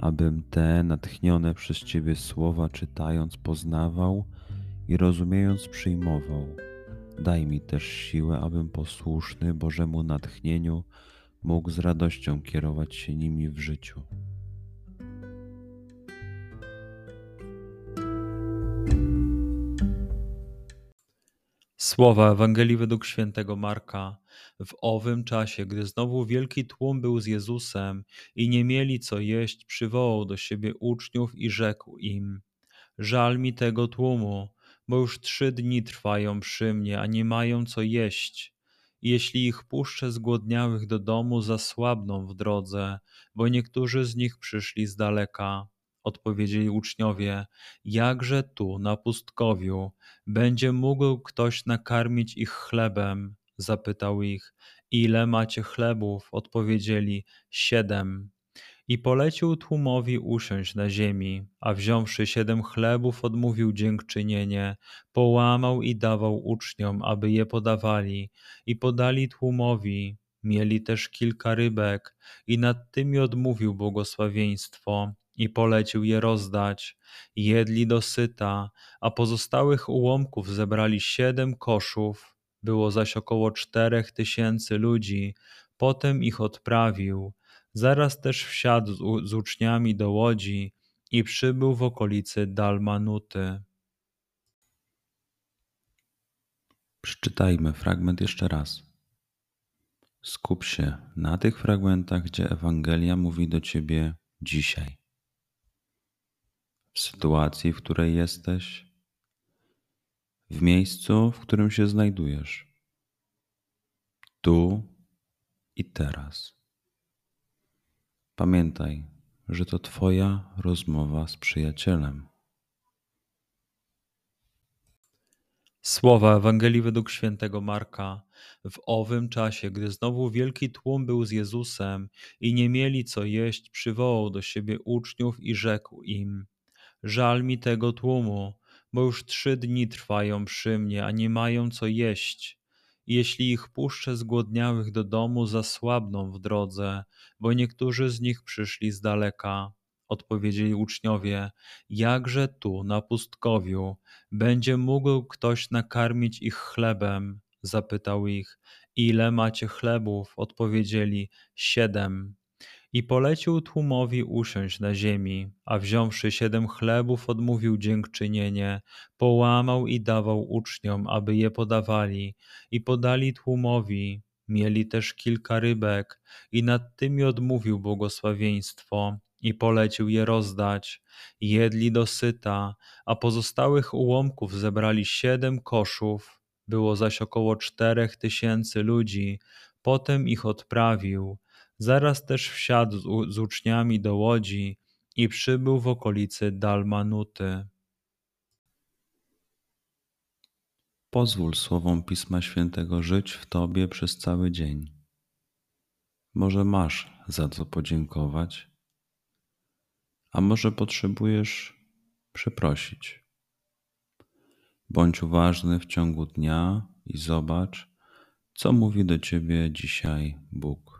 abym te natchnione przez Ciebie słowa czytając poznawał i rozumiejąc przyjmował. Daj mi też siłę, abym posłuszny Bożemu natchnieniu mógł z radością kierować się nimi w życiu. Słowa Ewangelii według świętego Marka. W owym czasie, gdy znowu wielki tłum był z Jezusem i nie mieli co jeść, przywołał do siebie uczniów i rzekł im: Żal mi tego tłumu, bo już trzy dni trwają przy mnie, a nie mają co jeść. Jeśli ich puszczę zgłodniałych do domu, zasłabną w drodze, bo niektórzy z nich przyszli z daleka. Odpowiedzieli uczniowie: Jakże tu, na pustkowiu, będzie mógł ktoś nakarmić ich chlebem? Zapytał ich: Ile macie chlebów? Odpowiedzieli: Siedem. I polecił tłumowi usiąść na ziemi, a wziąwszy siedem chlebów, odmówił dziękczynienie, połamał i dawał uczniom, aby je podawali, i podali tłumowi. Mieli też kilka rybek, i nad tymi odmówił błogosławieństwo i polecił je rozdać. Jedli dosyta, a pozostałych ułomków zebrali siedem koszów. Było zaś około czterech tysięcy ludzi. Potem ich odprawił. Zaraz też wsiadł z, z uczniami do łodzi i przybył w okolicy Dalmanuty. Przeczytajmy fragment jeszcze raz. Skup się na tych fragmentach, gdzie Ewangelia mówi do ciebie dzisiaj w sytuacji, w której jesteś, w miejscu, w którym się znajdujesz, tu i teraz. Pamiętaj, że to Twoja rozmowa z przyjacielem. Słowa Ewangelii według świętego Marka. W owym czasie, gdy znowu wielki tłum był z Jezusem i nie mieli co jeść, przywołał do siebie uczniów i rzekł im: Żal mi tego tłumu, bo już trzy dni trwają przy mnie, a nie mają co jeść. Jeśli ich puszczę zgłodniałych do domu, zasłabną w drodze, bo niektórzy z nich przyszli z daleka. Odpowiedzieli uczniowie: Jakże tu, na pustkowiu, będzie mógł ktoś nakarmić ich chlebem? Zapytał ich: Ile macie chlebów? Odpowiedzieli: Siedem. I polecił tłumowi usiąść na ziemi, a wziąwszy siedem chlebów, odmówił dziękczynienie, połamał i dawał uczniom, aby je podawali, i podali tłumowi. Mieli też kilka rybek, i nad tymi odmówił błogosławieństwo, i polecił je rozdać. Jedli dosyta, a pozostałych ułomków zebrali siedem koszów. Było zaś około czterech tysięcy ludzi. Potem ich odprawił Zaraz też wsiadł z, z uczniami do łodzi i przybył w okolicy Dalmanuty. Pozwól słowom Pisma Świętego żyć w Tobie przez cały dzień. Może masz za co podziękować, a może potrzebujesz przeprosić. Bądź uważny w ciągu dnia i zobacz, co mówi do Ciebie dzisiaj Bóg.